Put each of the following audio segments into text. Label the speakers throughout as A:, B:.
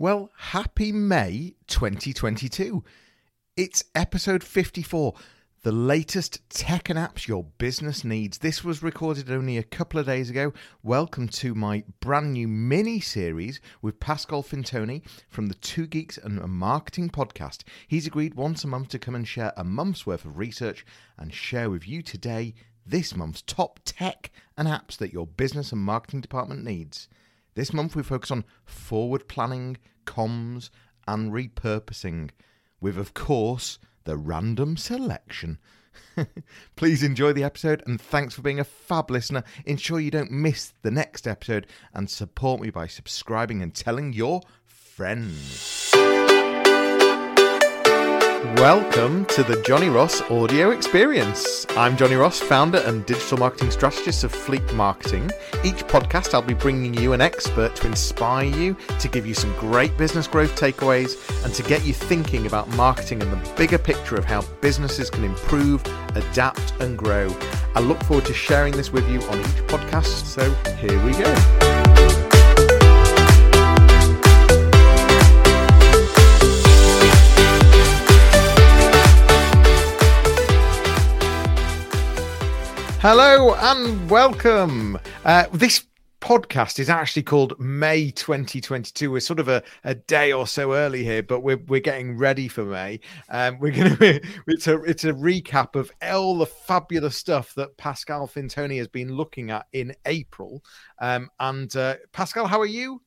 A: Well, happy May 2022. It's episode 54, the latest tech and apps your business needs. This was recorded only a couple of days ago. Welcome to my brand new mini series with Pascal Fintoni from the Two Geeks and Marketing podcast. He's agreed once a month to come and share a month's worth of research and share with you today this month's top tech and apps that your business and marketing department needs. This month we focus on forward planning, comms, and repurposing, with, of course, the random selection. Please enjoy the episode and thanks for being a fab listener. Ensure you don't miss the next episode and support me by subscribing and telling your friends. Welcome to the Johnny Ross Audio Experience. I'm Johnny Ross, founder and digital marketing strategist of Fleet Marketing. Each podcast, I'll be bringing you an expert to inspire you, to give you some great business growth takeaways, and to get you thinking about marketing and the bigger picture of how businesses can improve, adapt, and grow. I look forward to sharing this with you on each podcast. So here we go. Hello and welcome. Uh, this podcast is actually called May 2022. We're sort of a, a day or so early here, but we're we're getting ready for May. Um, we're gonna it's a it's a recap of all the fabulous stuff that Pascal Fintoni has been looking at in April. Um, and uh, Pascal, how are you?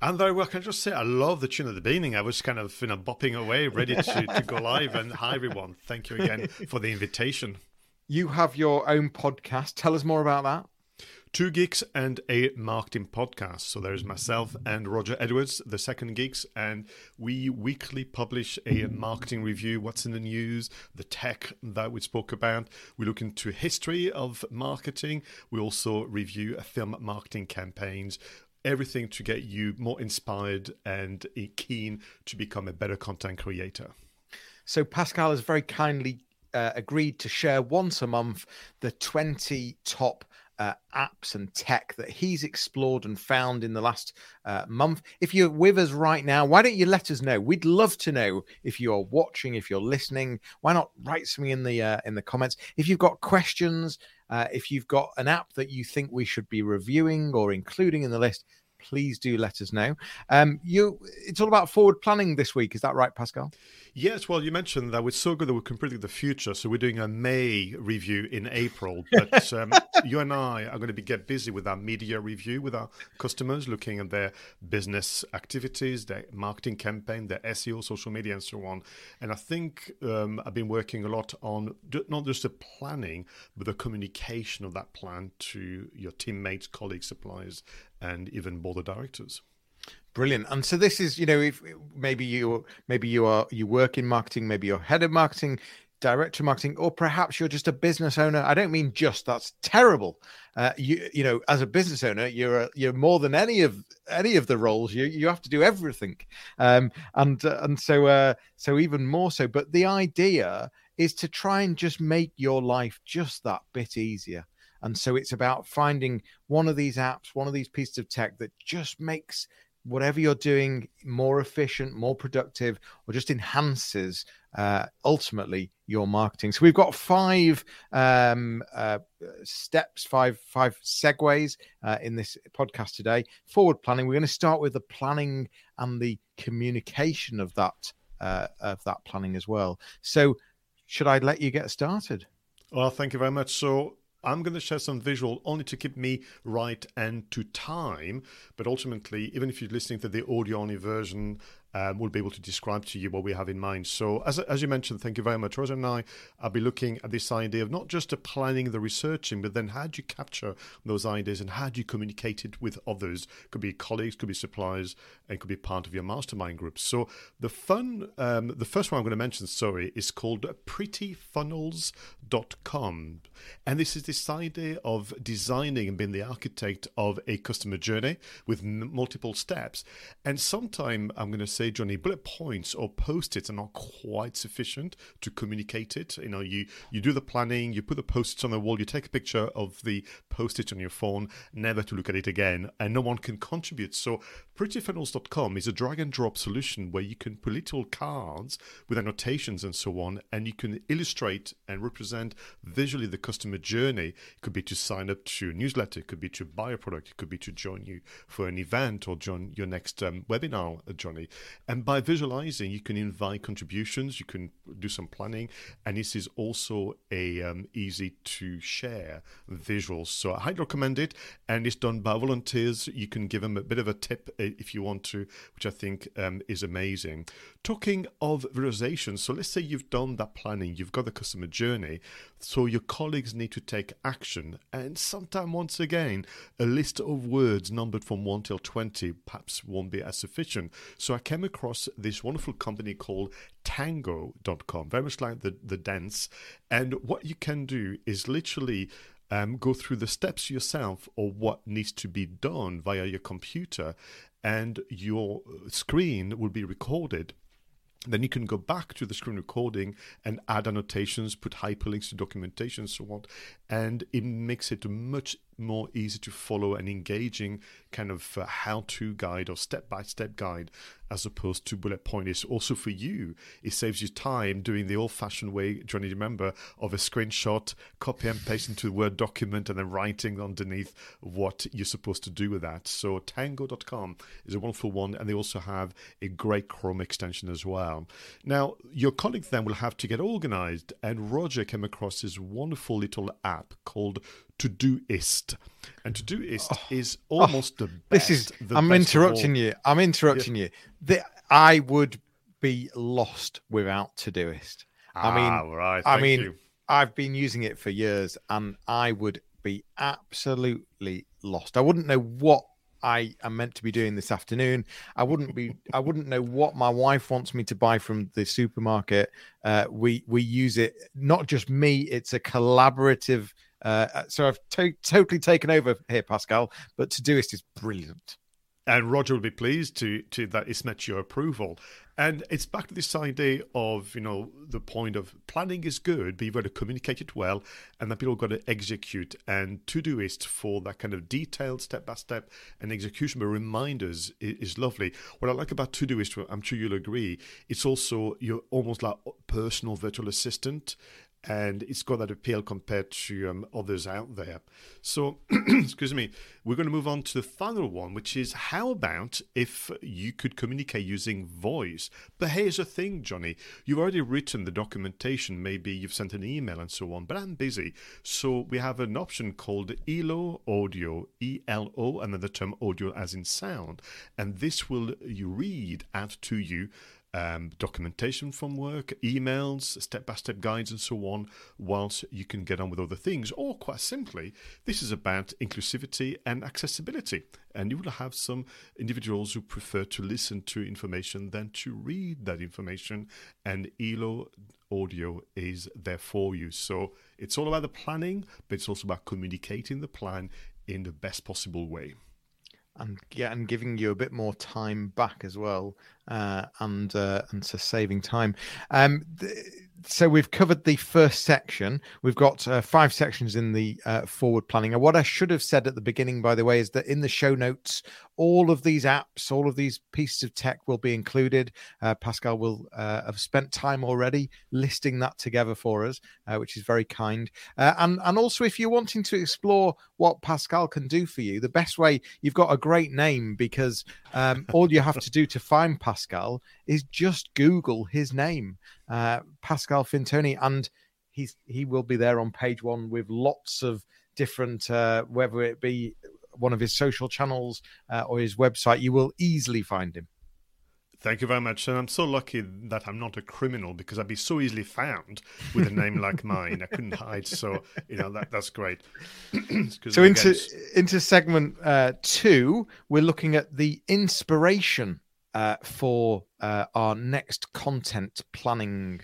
B: I'm very well. Can I just say I love the tune at the beginning? I was kind of you know bopping away, ready to, to go live. And hi everyone, thank you again for the invitation.
A: You have your own podcast. Tell us more about that.
B: Two Geeks and a Marketing Podcast. So there's myself and Roger Edwards, the second Geeks, and we weekly publish a marketing review, what's in the news, the tech that we spoke about. We look into history of marketing. We also review film marketing campaigns. Everything to get you more inspired and keen to become a better content creator.
A: So Pascal has very kindly uh, agreed to share once a month the 20 top uh, apps and tech that he's explored and found in the last uh, month. If you're with us right now, why don't you let us know? We'd love to know if you're watching, if you're listening. Why not write something in the uh, in the comments? If you've got questions, uh, if you've got an app that you think we should be reviewing or including in the list, please do let us know. Um, you, it's all about forward planning this week. Is that right, Pascal?
B: Yes. Well, you mentioned that it's so good that we can predict the future. So we're doing a May review in April, but um, you and I are going to be get busy with our media review with our customers, looking at their business activities, their marketing campaign, their SEO, social media, and so on. And I think um, I've been working a lot on not just the planning, but the communication of that plan to your teammates, colleagues, suppliers, and even board of directors
A: brilliant. And so this is you know if maybe you maybe you are you work in marketing maybe you're head of marketing director of marketing or perhaps you're just a business owner. I don't mean just that's terrible. Uh, you you know as a business owner you're a, you're more than any of any of the roles. You you have to do everything. Um, and uh, and so uh, so even more so. But the idea is to try and just make your life just that bit easier. And so it's about finding one of these apps, one of these pieces of tech that just makes whatever you're doing more efficient, more productive, or just enhances uh, ultimately your marketing. So we've got five um, uh, steps, five five segues uh, in this podcast today. Forward planning. We're going to start with the planning and the communication of that uh, of that planning as well. So should I let you get started?
B: Well, thank you very much. So I'm going to share some visual only to keep me right and to time. But ultimately, even if you're listening to the audio only version, um, we'll be able to describe to you what we have in mind. So, as, as you mentioned, thank you very much. Rosa and I, I'll be looking at this idea of not just planning, the researching, but then how do you capture those ideas and how do you communicate it with others? Could be colleagues, could be suppliers, and could be part of your mastermind group. So, the fun, um, the first one I'm going to mention, sorry, is called prettyfunnels.com. And this is this idea of designing and being the architect of a customer journey with m- multiple steps. And sometime I'm going to say, say, Johnny, bullet points or post-its are not quite sufficient to communicate it. You know, you you do the planning, you put the post-its on the wall, you take a picture of the post-it on your phone, never to look at it again, and no one can contribute. So prettyfunnels.com is a drag and drop solution where you can put little cards with annotations and so on, and you can illustrate and represent visually the customer journey. It could be to sign up to a newsletter, it could be to buy a product, it could be to join you for an event or join your next um, webinar, uh, Johnny. And by visualizing, you can invite contributions, you can do some planning, and this is also a um, easy to share visuals. So I highly recommend it, and it's done by volunteers. You can give them a bit of a tip uh, if you want to, which I think um, is amazing. Talking of visualization, so let's say you've done that planning, you've got the customer journey, so your colleagues need to take action, and sometime once again, a list of words numbered from one till twenty perhaps won't be as sufficient. So I came across this wonderful company called Tango.com, very much like the the dance, and what you can do is literally um, go through the steps yourself or what needs to be done via your computer, and your screen will be recorded. Then you can go back to the screen recording and add annotations, put hyperlinks to documentation, so on, and it makes it much more easy to follow an engaging kind of uh, how-to guide or step-by-step guide as opposed to bullet point. Also for you. It saves you time doing the old-fashioned way johnny remember of a screenshot copy and paste into a word document and then writing underneath what you're supposed to do with that. So tango.com is a wonderful one and they also have a great chrome extension as well. Now your colleague then will have to get organized and roger came across this wonderful little app called Todoist. And Todoist oh, is almost oh, the best.
A: This is. I'm interrupting you. I'm interrupting yeah. you. The, I would be lost without Todoist.
B: Ah, I mean, right.
A: I mean,
B: you.
A: I've been using it for years, and I would be absolutely lost. I wouldn't know what I am meant to be doing this afternoon. I wouldn't be. I wouldn't know what my wife wants me to buy from the supermarket. Uh, we we use it not just me. It's a collaborative uh, so I've to- totally taken over here, Pascal. But Todoist is brilliant.
B: And Roger will be pleased to to that it's met your approval. And it's back to this idea of, you know, the point of planning is good, but you've got to communicate it well, and then people got to execute. And Todoist for that kind of detailed step by step and execution, but reminders is, is, lovely. What I like about Todoist, I'm sure you'll agree, it's also you're almost like personal virtual assistant and it's got that appeal compared to um, others out there. So, excuse me, we're going to move on to the final one, which is how about if you could communicate using voice? But here's the thing, Johnny, you've already written the documentation, maybe you've sent an email and so on, but I'm busy. So, we have an option called ELO Audio, E L O, and then the term audio as in sound, and this will you read out to you um, documentation from work, emails, step by step guides, and so on, whilst you can get on with other things. Or, quite simply, this is about inclusivity and accessibility. And you will have some individuals who prefer to listen to information than to read that information, and ELO audio is there for you. So, it's all about the planning, but it's also about communicating the plan in the best possible way
A: and yeah, and giving you a bit more time back as well, uh, and uh, and so saving time. Um, th- so we've covered the first section. We've got uh, five sections in the uh, forward planning. And what I should have said at the beginning, by the way, is that in the show notes all of these apps, all of these pieces of tech will be included. Uh, Pascal will uh, have spent time already listing that together for us, uh, which is very kind. Uh, and and also, if you're wanting to explore what Pascal can do for you, the best way you've got a great name because um, all you have to do to find Pascal is just Google his name, uh, Pascal Fintoni, and he's he will be there on page one with lots of different uh, whether it be one of his social channels uh, or his website, you will easily find him.
B: Thank you very much. And I'm so lucky that I'm not a criminal because I'd be so easily found with a name like mine. I couldn't hide. So, you know, that that's great.
A: so into into segment uh, two, we're looking at the inspiration uh, for uh, our next content planning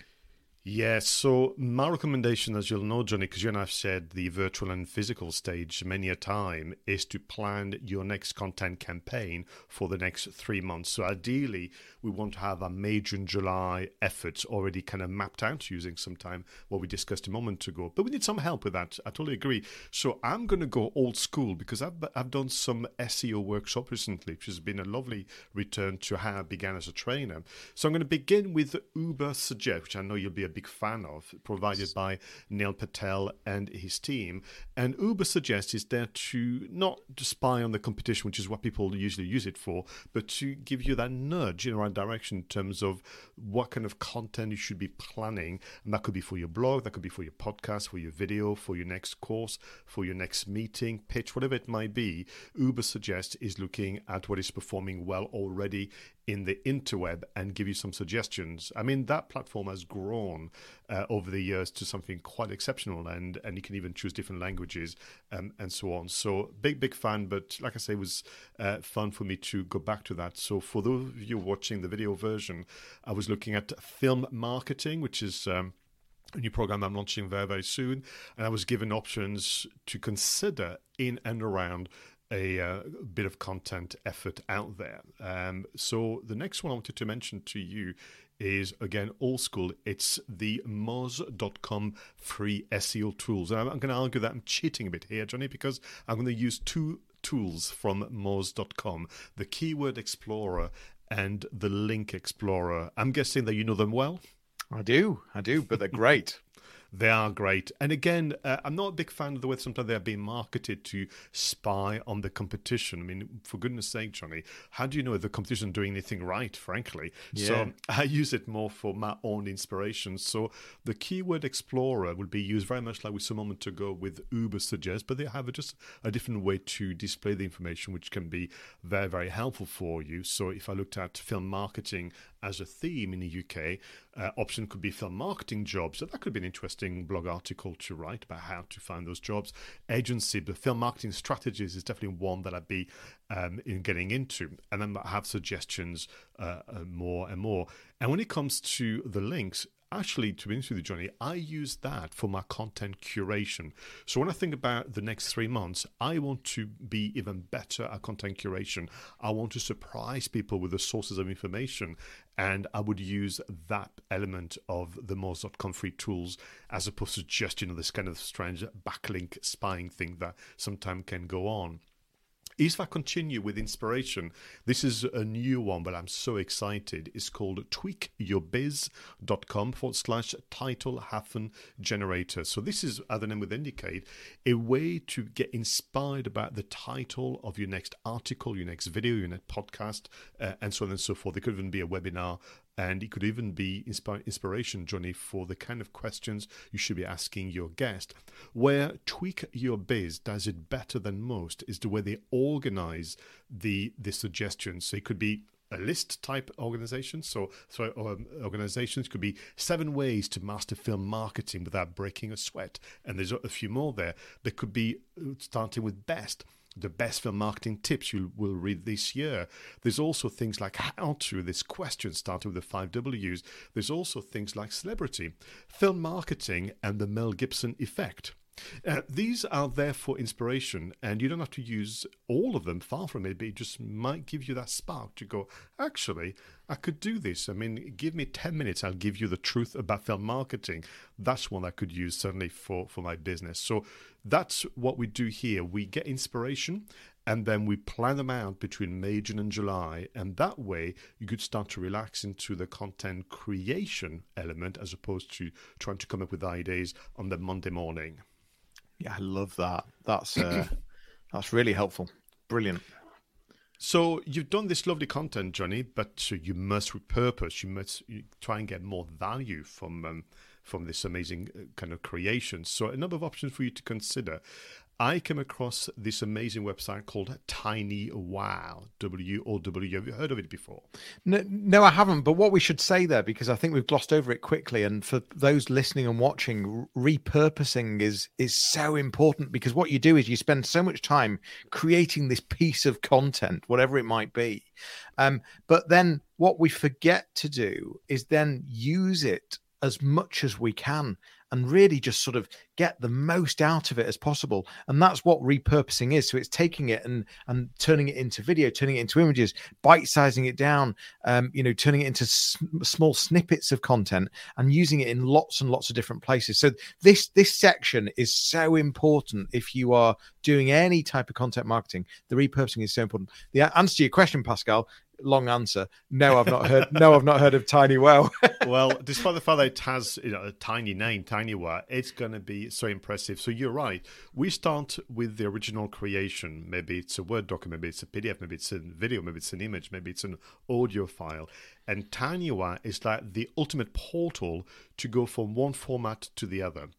B: Yes. So my recommendation, as you'll know, Johnny, because you and I've said the virtual and physical stage many a time, is to plan your next content campaign for the next three months. So ideally, we want to have a May, June, July efforts already kind of mapped out using some time what we discussed a moment ago. But we need some help with that. I totally agree. So I'm going to go old school because I've I've done some SEO workshop recently, which has been a lovely return to how I began as a trainer. So I'm going to begin with Ubersuggest, which I know you'll be a big fan of, provided by Neil Patel and his team. And Uber suggests is there to not to spy on the competition, which is what people usually use it for, but to give you that nudge in the right direction in terms of what kind of content you should be planning. And that could be for your blog, that could be for your podcast, for your video, for your next course, for your next meeting, pitch, whatever it might be. Uber suggests is looking at what is performing well already in the interweb and give you some suggestions. I mean, that platform has grown uh, over the years to something quite exceptional, and and you can even choose different languages um, and so on. So big big fan, but like I say, it was uh, fun for me to go back to that. So for those of you watching the video version, I was looking at film marketing, which is. Um, a new program I'm launching very, very soon. And I was given options to consider in and around a uh, bit of content effort out there. Um, so the next one I wanted to mention to you is again old school. It's the Moz.com free SEO tools. And I'm, I'm going to argue that I'm cheating a bit here, Johnny, because I'm going to use two tools from Moz.com the Keyword Explorer and the Link Explorer. I'm guessing that you know them well.
A: I do, I do, but they're great.
B: They are great. And again, uh, I'm not a big fan of the way sometimes they're being marketed to spy on the competition. I mean, for goodness sake, Johnny, how do you know if the competition is doing anything right, frankly? Yeah. So I use it more for my own inspiration. So the Keyword Explorer will be used very much like we saw a moment ago with Ubersuggest, but they have a, just a different way to display the information, which can be very, very helpful for you. So if I looked at film marketing as a theme in the UK. Uh, option could be film marketing jobs. So that could be an interesting blog article to write about how to find those jobs. Agency, but film marketing strategies is definitely one that I'd be um, in getting into. And then I have suggestions uh, uh, more and more. And when it comes to the links, actually, to be honest with you, Johnny, I use that for my content curation. So when I think about the next three months, I want to be even better at content curation. I want to surprise people with the sources of information. And I would use that element of the Moz.com free tools as opposed to just, you know, this kind of strange backlink spying thing that sometimes can go on. If I continue with inspiration, this is a new one, but I'm so excited. It's called tweakyourbiz.com forward slash title hyphen generator. So, this is, as the name would indicate, a way to get inspired about the title of your next article, your next video, your next podcast, uh, and so on and so forth. It could even be a webinar and it could even be inspiration, Johnny, for the kind of questions you should be asking your guest. Where Tweak Your Biz does it better than most is the way they organize the, the suggestions. So it could be a list type organization. So, so um, organizations could be seven ways to master film marketing without breaking a sweat. And there's a few more there. There could be uh, starting with best the best film marketing tips you will read this year. There's also things like how to, this question starting with the five W's. There's also things like celebrity, film marketing, and the Mel Gibson effect. Uh, these are there for inspiration, and you don't have to use all of them, far from it, but it just might give you that spark to go, actually, I could do this. I mean, give me 10 minutes, I'll give you the truth about film marketing. That's one I could use certainly for, for my business. So that's what we do here. We get inspiration and then we plan them out between May, June, and July. And that way, you could start to relax into the content creation element as opposed to trying to come up with ideas on the Monday morning.
A: Yeah, I love that. That's uh, that's really helpful. Brilliant.
B: So you've done this lovely content, Johnny, but you must repurpose. You must try and get more value from um, from this amazing uh, kind of creation. So a number of options for you to consider. I came across this amazing website called Tiny Wow, W O W. Have you heard of it before?
A: No, no, I haven't. But what we should say there, because I think we've glossed over it quickly, and for those listening and watching, repurposing is is so important because what you do is you spend so much time creating this piece of content, whatever it might be, um, but then what we forget to do is then use it as much as we can and really just sort of get the most out of it as possible. And that's what repurposing is. So it's taking it and and turning it into video turning it into images bite sizing it down um, you know turning it into small snippets of content and using it in lots and lots of different places. So this this section is so important if you are doing any type of content marketing. The repurposing is so important. The answer to your question pascal long answer. No, I've not heard. no, I've not heard of TinyWow,
B: well, despite the fact that it has you know, a tiny name, TinyWow, it's going to be so impressive. So you're right. We start with the original creation. Maybe it's a Word document, maybe it's a PDF, maybe it's a video, maybe it's an image, maybe it's an audio file. And TinyWow is like the ultimate portal to go from one format to the other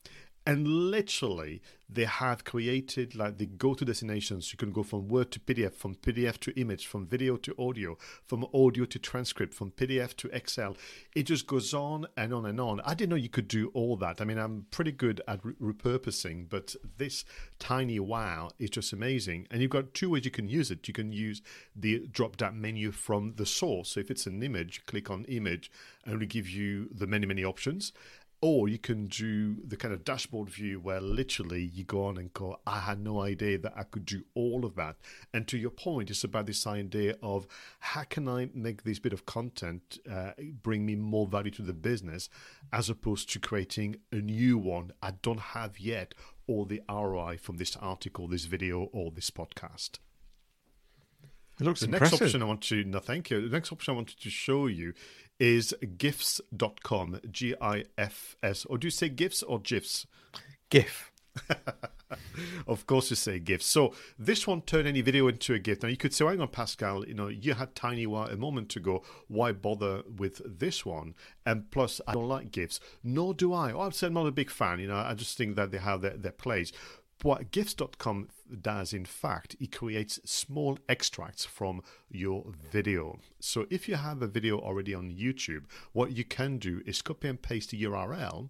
B: and literally they have created like the go-to destinations. You can go from word to pdf from pdf to image from video to audio from audio to transcript from pdf to excel. It just goes on and on and on. I didn't know you could do all that. I mean i'm pretty good at re- repurposing but this tiny wow is just amazing. And you've got two ways you can use it. You can use the drop down menu from the source. So if it's an image click on image and it'll give you the many many options or you can do the kind of dashboard view where literally you go on and go, I had no idea that I could do all of that. And to your point, it's about this idea of how can I make this bit of content uh, bring me more value to the business as opposed to creating a new one I don't have yet or the ROI from this article, this video, or this podcast.
A: It looks
B: the
A: impressive.
B: next option I want to no thank you. The next option I wanted to show you is gifs.com, G I F S. Or do you say gifs or gifs?
A: GIF.
B: of course, you say GIFs. So this one turned any video into a GIF. Now you could say, hang on, Pascal, you know, you had Tiny a moment ago. Why bother with this one? And plus, I don't like GIFs. Nor do I. Oh, I'm not a big fan. You know, I just think that they have their, their place what gifs.com does in fact it creates small extracts from your video so if you have a video already on youtube what you can do is copy and paste the url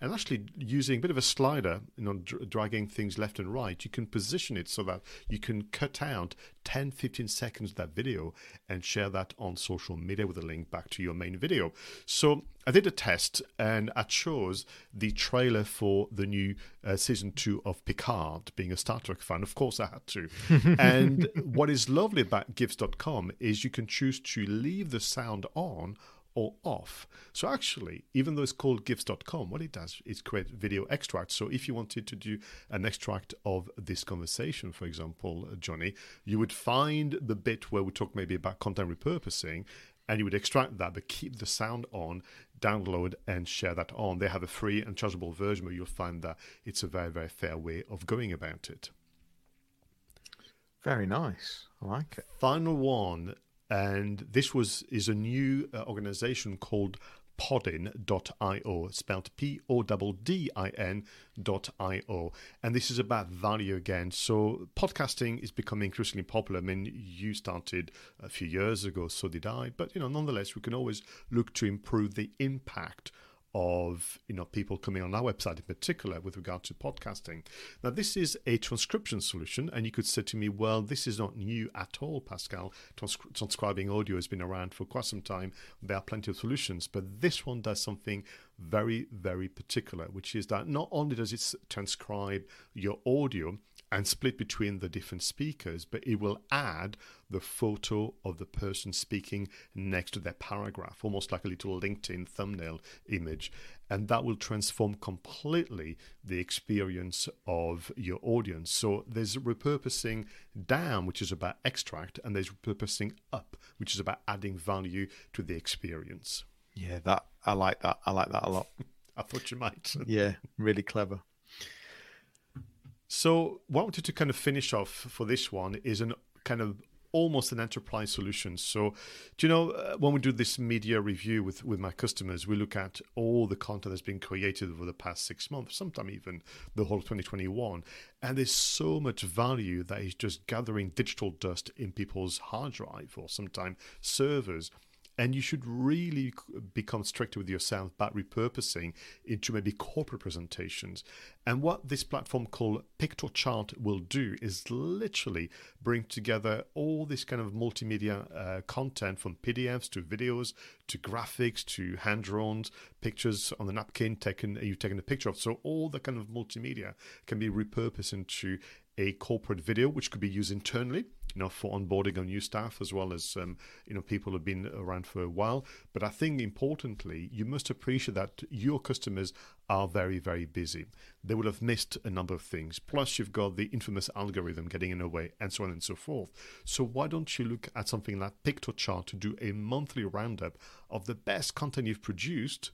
B: and actually using a bit of a slider you know dr- dragging things left and right you can position it so that you can cut out 10 15 seconds of that video and share that on social media with a link back to your main video so I did a test and I chose the trailer for the new uh, season two of Picard, being a Star Trek fan. Of course, I had to. and what is lovely about gifs.com is you can choose to leave the sound on or off. So actually, even though it's called gifs.com, what it does is create video extracts. So if you wanted to do an extract of this conversation, for example, uh, Johnny, you would find the bit where we talk maybe about content repurposing and you would extract that but keep the sound on download and share that on they have a free and chargeable version where you'll find that it's a very very fair way of going about it
A: very nice i like it
B: final one and this was is a new uh, organization called poddin.io, spelled P O D D I N.io. And this is about value again. So, podcasting is becoming increasingly popular. I mean, you started a few years ago, so did I. But, you know, nonetheless, we can always look to improve the impact of you know people coming on our website in particular with regard to podcasting. Now this is a transcription solution, and you could say to me, "Well, this is not new at all, Pascal. Trans- transcribing audio has been around for quite some time. There are plenty of solutions, but this one does something very, very particular, which is that not only does it transcribe your audio." And split between the different speakers, but it will add the photo of the person speaking next to their paragraph, almost like a little LinkedIn thumbnail image. And that will transform completely the experience of your audience. So there's repurposing down, which is about extract, and there's repurposing up, which is about adding value to the experience.
A: Yeah, that I like that. I like that a lot.
B: I thought you might.
A: yeah, really clever.
B: So, what I wanted to kind of finish off for this one is an kind of almost an enterprise solution. So, do you know uh, when we do this media review with with my customers, we look at all the content that's been created over the past six months, sometimes even the whole of 2021, and there's so much value that is just gathering digital dust in people's hard drive or sometimes servers and you should really become stricter with yourself about repurposing into maybe corporate presentations. And what this platform called Piktochart will do is literally bring together all this kind of multimedia uh, content from PDFs to videos to graphics to hand drawn pictures on the napkin taken you've taken a picture of. So all the kind of multimedia can be repurposed into a corporate video, which could be used internally, you know, for onboarding of new staff as well as um, you know people who've been around for a while. But I think importantly, you must appreciate that your customers are very very busy. They will have missed a number of things. Plus, you've got the infamous algorithm getting in the way, and so on and so forth. So why don't you look at something like Piktochart to do a monthly roundup of the best content you've produced,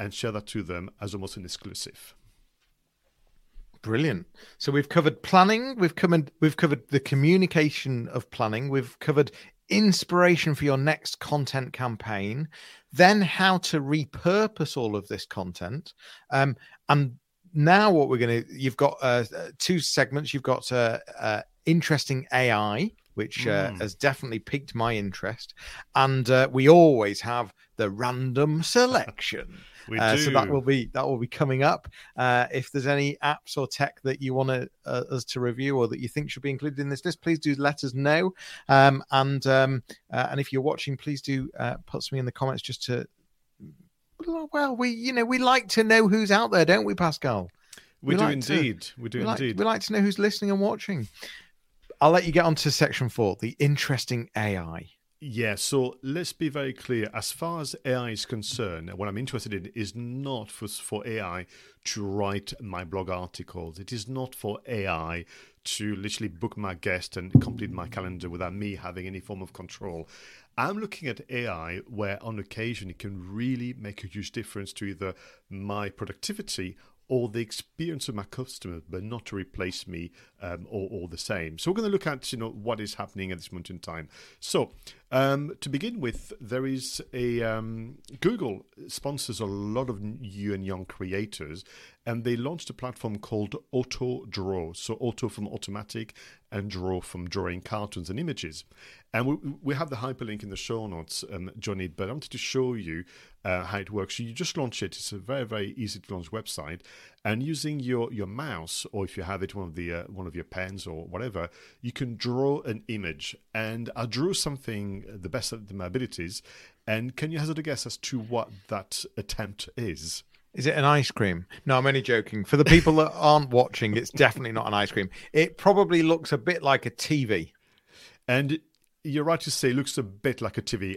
B: and share that to them as almost an exclusive.
A: Brilliant. So we've covered planning, we've covered we've covered the communication of planning, we've covered inspiration for your next content campaign, then how to repurpose all of this content, um, and now what we're going to you've got uh, two segments. You've got uh, uh, interesting AI, which uh, mm. has definitely piqued my interest, and uh, we always have the random selection. Uh, so that will be that will be coming up. Uh, if there's any apps or tech that you want to, uh, us to review or that you think should be included in this list, please do let us know. Um, and um, uh, and if you're watching, please do uh, put something in the comments just to. Well, we you know we like to know who's out there, don't we, Pascal?
B: We, we do like indeed. To, we do
A: we
B: indeed.
A: Like, we like to know who's listening and watching. I'll let you get on to section four, the interesting AI.
B: Yeah, so let's be very clear. As far as AI is concerned, what I'm interested in is not for, for AI to write my blog articles. It is not for AI to literally book my guest and complete my calendar without me having any form of control. I'm looking at AI where on occasion it can really make a huge difference to either my productivity or the experience of my customer, but not to replace me um, or, or the same. So we're going to look at you know what is happening at this moment in time. So um, to begin with, there is a um, Google sponsors a lot of new and young creators, and they launched a platform called Auto Draw. So auto from automatic and draw from drawing cartoons and images. And we, we have the hyperlink in the show notes, um, Johnny, but I wanted to show you uh, how it works. You just launch it. It's a very, very easy to launch website. And using your, your mouse, or if you have it, one of the uh, one of your pens or whatever, you can draw an image. And I drew something the best of my abilities. And can you hazard a guess as to what that attempt is?
A: Is it an ice cream? No, I'm only joking. For the people that aren't watching, it's definitely not an ice cream. It probably looks a bit like a TV.
B: And you're right to say looks a bit like a TV.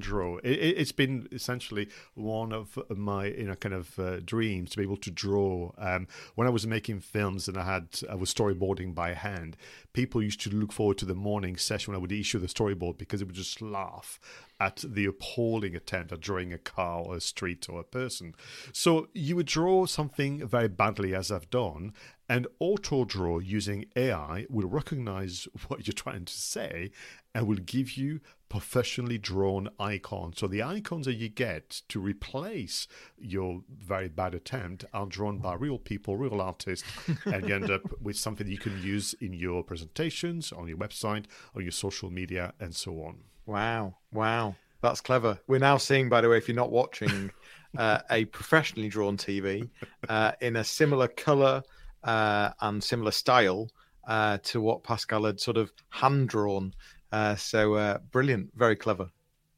B: Draw. It, has been essentially one of my you know kind of uh, dreams to be able to draw. Um, when I was making films and I had I was storyboarding by hand, people used to look forward to the morning session when I would issue the storyboard because it would just laugh at the appalling attempt at drawing a car or a street or a person. So you would draw something very badly, as I've done, and auto draw using AI will recognize what you're trying to say and will give you professionally drawn icons. So the icons that you get to replace your very bad attempt are drawn by real people, real artists, and you end up with something you can use in your presentations, on your website, on your social media, and so on.
A: Wow. Wow. That's clever. We're now seeing, by the way, if you're not watching, uh, a professionally drawn TV uh, in a similar color uh, and similar style uh, to what Pascal had sort of hand drawn. Uh, so uh, brilliant, very clever.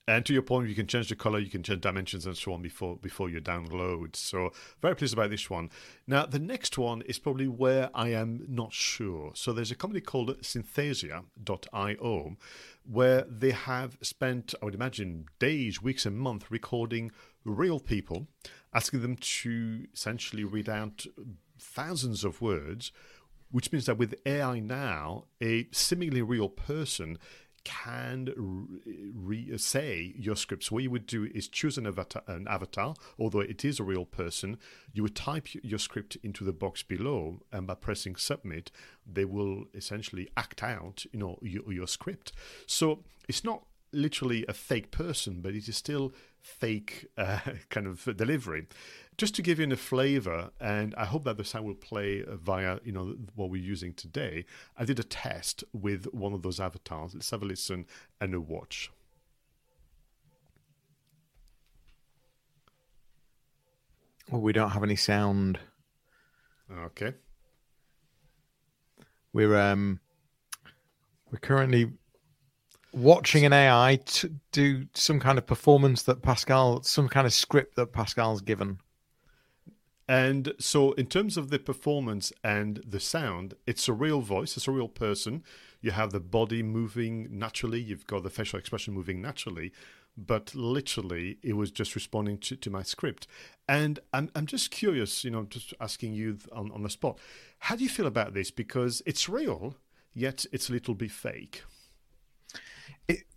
B: And to your point, you can change the color, you can change dimensions, and so on before before you download. So very pleased about this one. Now the next one is probably where I am not sure. So there's a company called Synthesia.io where they have spent, I would imagine, days, weeks, and months recording real people, asking them to essentially read out thousands of words, which means that with AI now, a seemingly real person can re- say your scripts. What you would do is choose an avatar, an avatar, although it is a real person. You would type your script into the box below, and by pressing submit, they will essentially act out, you know, your, your script. So it's not literally a fake person, but it is still fake uh, kind of delivery. Just to give you a flavor, and I hope that the sound will play via you know what we're using today. I did a test with one of those avatars. Let's have a listen and a watch.
A: Well, we don't have any sound.
B: Okay.
A: We're um we're currently watching an AI do some kind of performance that Pascal, some kind of script that Pascal's given.
B: And so, in terms of the performance and the sound, it's a real voice, it's a real person. You have the body moving naturally, you've got the facial expression moving naturally, but literally, it was just responding to, to my script. And I'm, I'm just curious, you know, just asking you on, on the spot, how do you feel about this? Because it's real, yet it's a little bit fake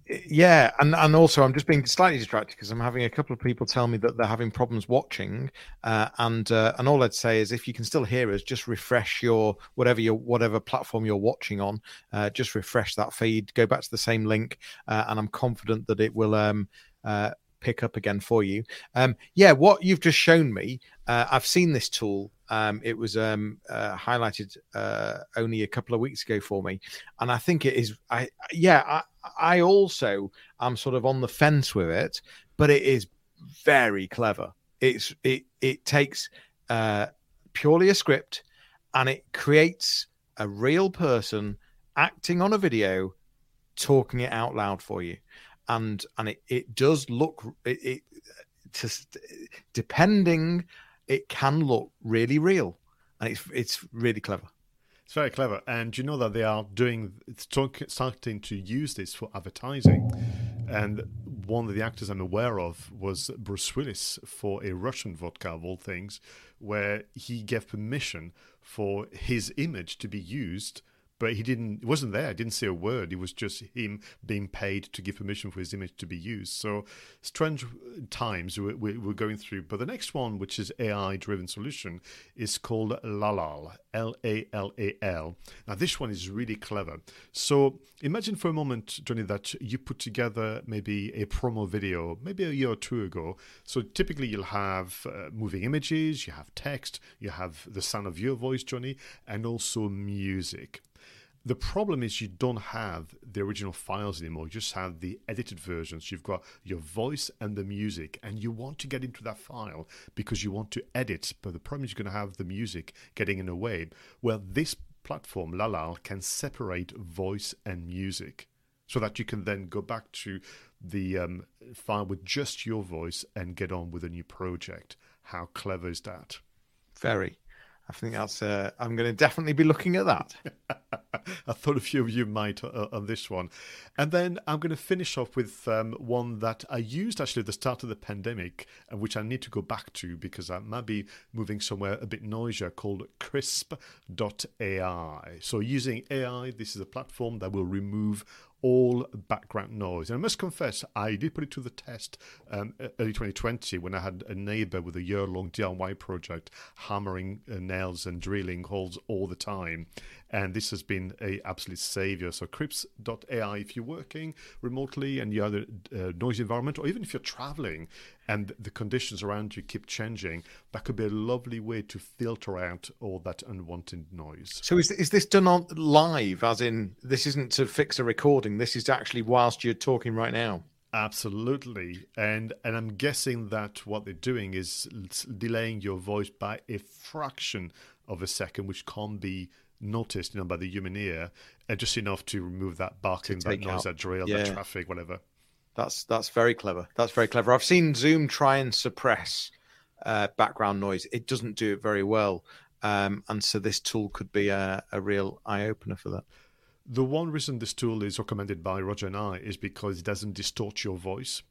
A: yeah and and also i'm just being slightly distracted because i'm having a couple of people tell me that they're having problems watching uh, and uh, and all i'd say is if you can still hear us just refresh your whatever your whatever platform you're watching on uh, just refresh that feed go back to the same link uh, and i'm confident that it will um, uh, pick up again for you um, yeah what you've just shown me uh, i've seen this tool um, it was um, highlighted only a couple of weeks ago for me, and I think it is. I yeah, I also am sort of on the fence with it, but it is very clever. It's it it takes uh, purely a script, and it creates a real person acting on a video, talking it out loud for you, and and it it does look it, it just depending it can look really real, and it's it's really clever.
B: It's very clever, and you know that they are doing starting to use this for advertising. And one of the actors I'm aware of was Bruce Willis for a Russian vodka of all things, where he gave permission for his image to be used but he didn't he wasn't there. Didn't say a word. It was just him being paid to give permission for his image to be used. So strange times we're, we're going through. But the next one which is ai driven solution is called lalal l-a-l-a-l now this one is really clever. So imagine for a moment johnny that you put together maybe a promo video maybe a year or two ago. So typically you'll have uh, moving images you have text you have the sound of your voice johnny and also music the problem is you don't have the original files anymore. You just have the edited versions. You've got your voice and the music, and you want to get into that file because you want to edit. But the problem is you're going to have the music getting in the way. Well, this platform, Lalal, can separate voice and music so that you can then go back to the um, file with just your voice and get on with a new project. How clever is that?
A: Very. I think that's. Uh, I'm going to definitely be looking at that.
B: I thought a few of you might uh, on this one, and then I'm going to finish off with um, one that I used actually at the start of the pandemic, and which I need to go back to because I might be moving somewhere a bit noisier, called Krisp.ai. So using AI, this is a platform that will remove all background noise. And I must confess, I did put it to the test um, early 2020 when I had a neighbor with a year long DIY project hammering uh, nails and drilling holes all the time and this has been a absolute savior. So Krisp.ai, if you're working remotely and you're in a uh, noisy environment, or even if you're traveling and the conditions around you keep changing, that could be a lovely way to filter out all that unwanted noise.
A: So is is this done on live? As in, this isn't to fix a recording. This is actually whilst you're talking right now.
B: Absolutely, and and I'm guessing that what they're doing is delaying your voice by a fraction of a second, which can't be noticed, you know, by the human ear, and just enough to remove that barking, that noise, out. that drill, yeah. that traffic, whatever.
A: That's that's very clever. That's very clever. I've seen Zoom try and suppress uh, background noise. It doesn't do it very well, um, and so this tool could be a, a real eye opener for that.
B: The one reason this tool is recommended by Roger and I is because it doesn't distort your voice.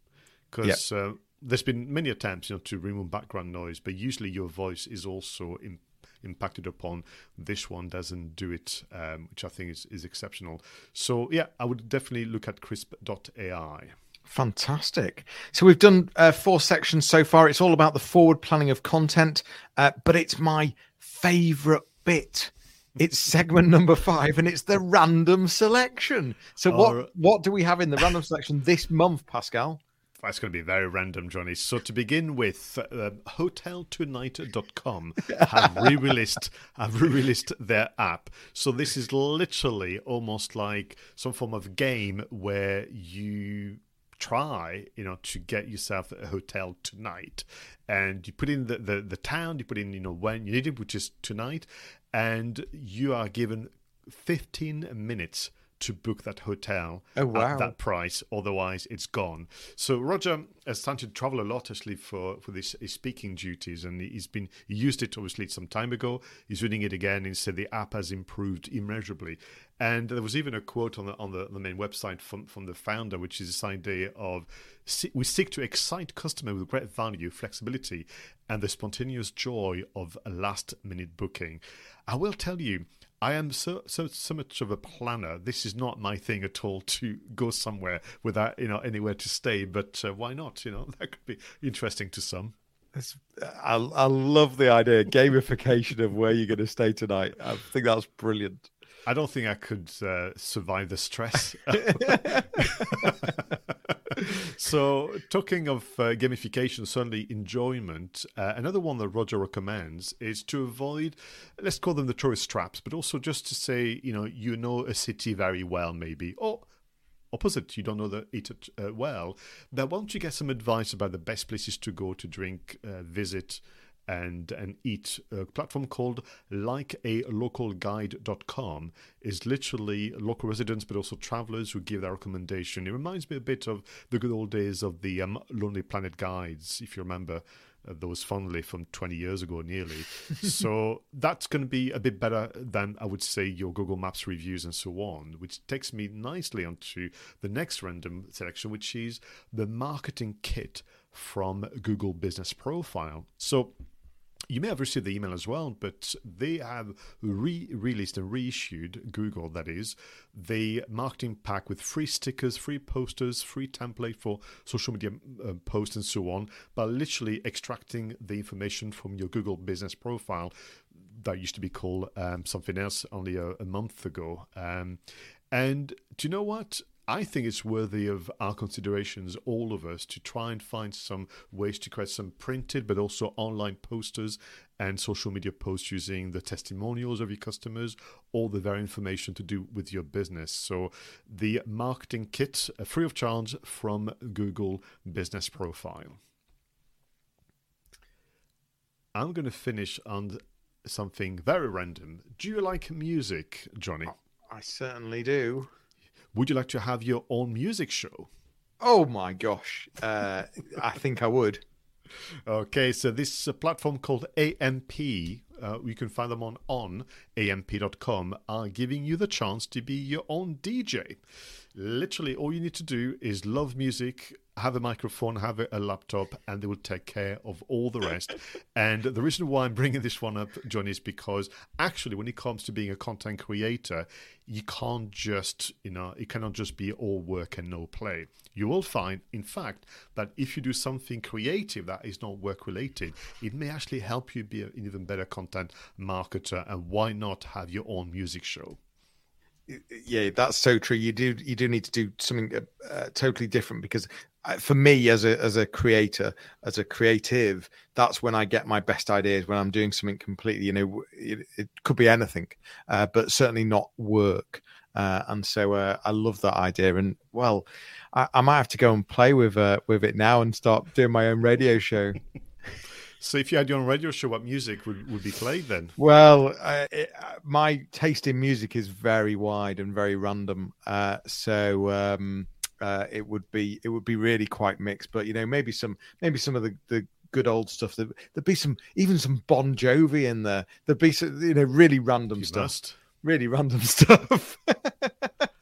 B: Because yep. uh, there's been many attempts, you know, to remove background noise, but usually your voice is also in, impacted upon. This one doesn't do it, um, which I think is, is exceptional. So, yeah, I would definitely look at krisp.ai.
A: Fantastic. So we've done uh, four sections so far. It's all about the forward planning of content, uh, but it's my favorite bit. It's segment number five, and it's the random selection. So what what do we have in the random selection this month, Pascal?
B: That's going to be very random, Johnny. So to begin with, uh, HotelTonight.com have re-released have re-released their app. So this is literally almost like some form of game where you try, you know, to get yourself a hotel tonight. And you put in the, the, the town, you put in, you know, when you need it, which is tonight, and you are given 15 minutes to book that hotel
A: oh, wow.
B: at that price. Otherwise, it's gone. So Roger has started to travel a lot actually for for this his speaking duties, and he's been he used it obviously some time ago. He's reading it again and said the app has improved immeasurably. And there was even a quote on the on the, the main website from from the founder, which is this idea of we seek to excite customer with great value, flexibility, and the spontaneous joy of a last minute booking. I will tell you, I am so so so much of a planner. This is not my thing at all to go somewhere without you know anywhere to stay. But uh, why not? You know that could be interesting to some.
A: I, I love the idea gamification of where you're going to stay tonight. I think that's brilliant.
B: I don't think I could uh, survive the stress. so, talking of uh, gamification, certainly enjoyment, uh, another one that Roger recommends is to avoid, let's call them the tourist traps, but also just to say, you know, you know a city very well, maybe, or opposite, you don't know the, it uh, well. Then, why don't you get some advice about the best places to go to drink, uh, visit, and and eat a platform called likealocalguide.com is literally local residents but also travelers who give their recommendation. It reminds me a bit of the good old days of the um, lonely planet guides if you remember uh, those fondly from 20 years ago nearly. So that's going to be a bit better than i would say your google maps reviews and so on which takes me nicely onto the next random selection which is the marketing kit from google business profile. So you may have received the email as well, but they have re released and reissued, Google that is, the marketing pack with free stickers, free posters, free template for social media uh, posts, and so on, by literally extracting the information from your Google business profile that used to be called um, something else only a, a month ago. Um, and do you know what? I think it's worthy of our considerations, all of us, to try and find some ways to create some printed but also online posters and social media posts using the testimonials of your customers or the very information to do with your business. So, the marketing kit, uh, free of charge from Google Business Profile. I'm going to finish on something very random. Do you like music, Johnny?
A: I certainly do.
B: Would you like to have your own music show?
A: Oh my gosh. Uh, I think I would.
B: Okay, so this is a platform called AMP. Uh, you can find them on on amp.com. Are giving you the chance to be your own DJ. Literally, all you need to do is love music, have a microphone, have a, laptop, and they will take care of all the rest. and the reason why I'm bringing this one up, John, is because actually, when it comes to being a content creator, you can't just, you know, it cannot just be all work and no play. You will find, in fact, that if you do something creative that is not work related, it may actually help you be an even better content marketer. And why not have your own music show?
A: yeah that's so true you do you do need to do something uh, uh, totally different because for me as a as a creator as a creative that's when i get my best ideas when i'm doing something completely you know it, it could be anything uh, but certainly not work uh, and so uh, i love that idea and well I, I, might have to go and play with with it now and start doing my own radio show
B: So, if you had your own radio show, what music would, would be played then?
A: Well, uh, it, uh, my taste in music is very wide and very random. Uh, so um, uh, it would be it would be really quite mixed. But you know, maybe some maybe some of the, the good old stuff. There, would be some even some Bon Jovi in there. There'd be some, you know really random you stuff. Must. Really random stuff.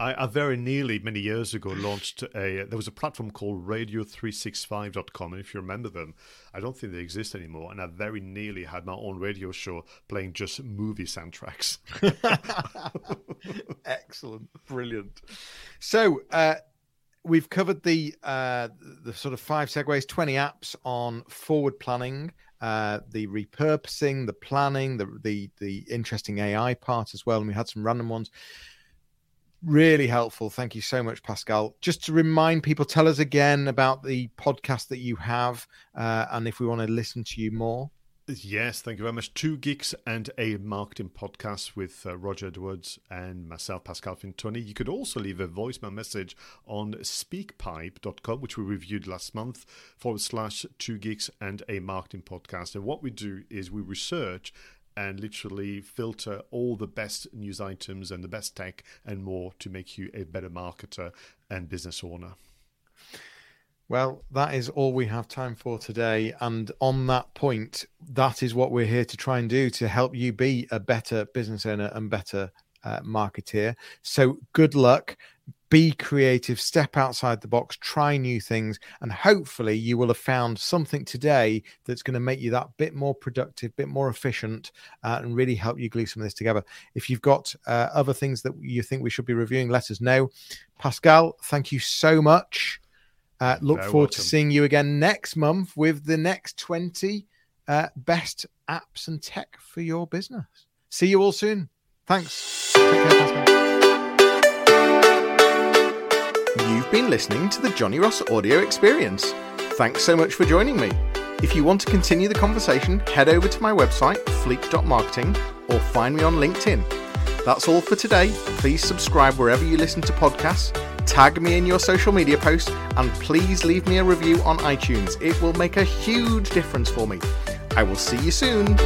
B: I, I, very nearly many years ago launched a. There was a platform called Radio365.com, and if you remember them, I don't think they exist anymore. And I very nearly had my own radio show playing just movie soundtracks.
A: Excellent, brilliant. So uh, we've covered the uh, the sort of five segues, twenty apps on forward planning. Uh, the repurposing, the planning, the, the the interesting AI part as well, and we had some random ones. Really helpful. Thank you so much, Pascal. Just to remind people, tell us again about the podcast that you have uh, and if we want to listen to you more.
B: Yes, thank you very much. Two Geeks and a Marketing podcast with uh, Roger Edwards and myself, Pascal Fintoni. You could also leave a voicemail message on speakpipe.com, which we reviewed last month, forward slash Two Geeks and a Marketing podcast. And what we do is we research and literally filter all the best news items and the best tech and more to make you a better marketer and business owner.
A: Well, that is all we have time for today. And on that point, that is what we're here to try and do to help you be a better business owner and better uh, marketeer. So good luck. Be creative, step outside the box, try new things, and hopefully you will have found something today that's going to make you that bit more productive, bit more efficient, uh, and really help you glue some of this together. If you've got uh, other things that you think we should be reviewing, let us know. Pascal, thank you so much. Uh, look Very forward welcome. to seeing you again next month with the next 20 uh, best apps and tech for your business. See you all soon. Thanks. You've been listening to the Johnny Ross audio experience. Thanks so much for joining me. If you want to continue the conversation, head over to my website, fleek.marketing, or find me on LinkedIn. That's all for today. Please subscribe wherever you listen to podcasts tag me in your social media posts, and please leave me a review on iTunes. It will make a huge difference for me. I will see you soon.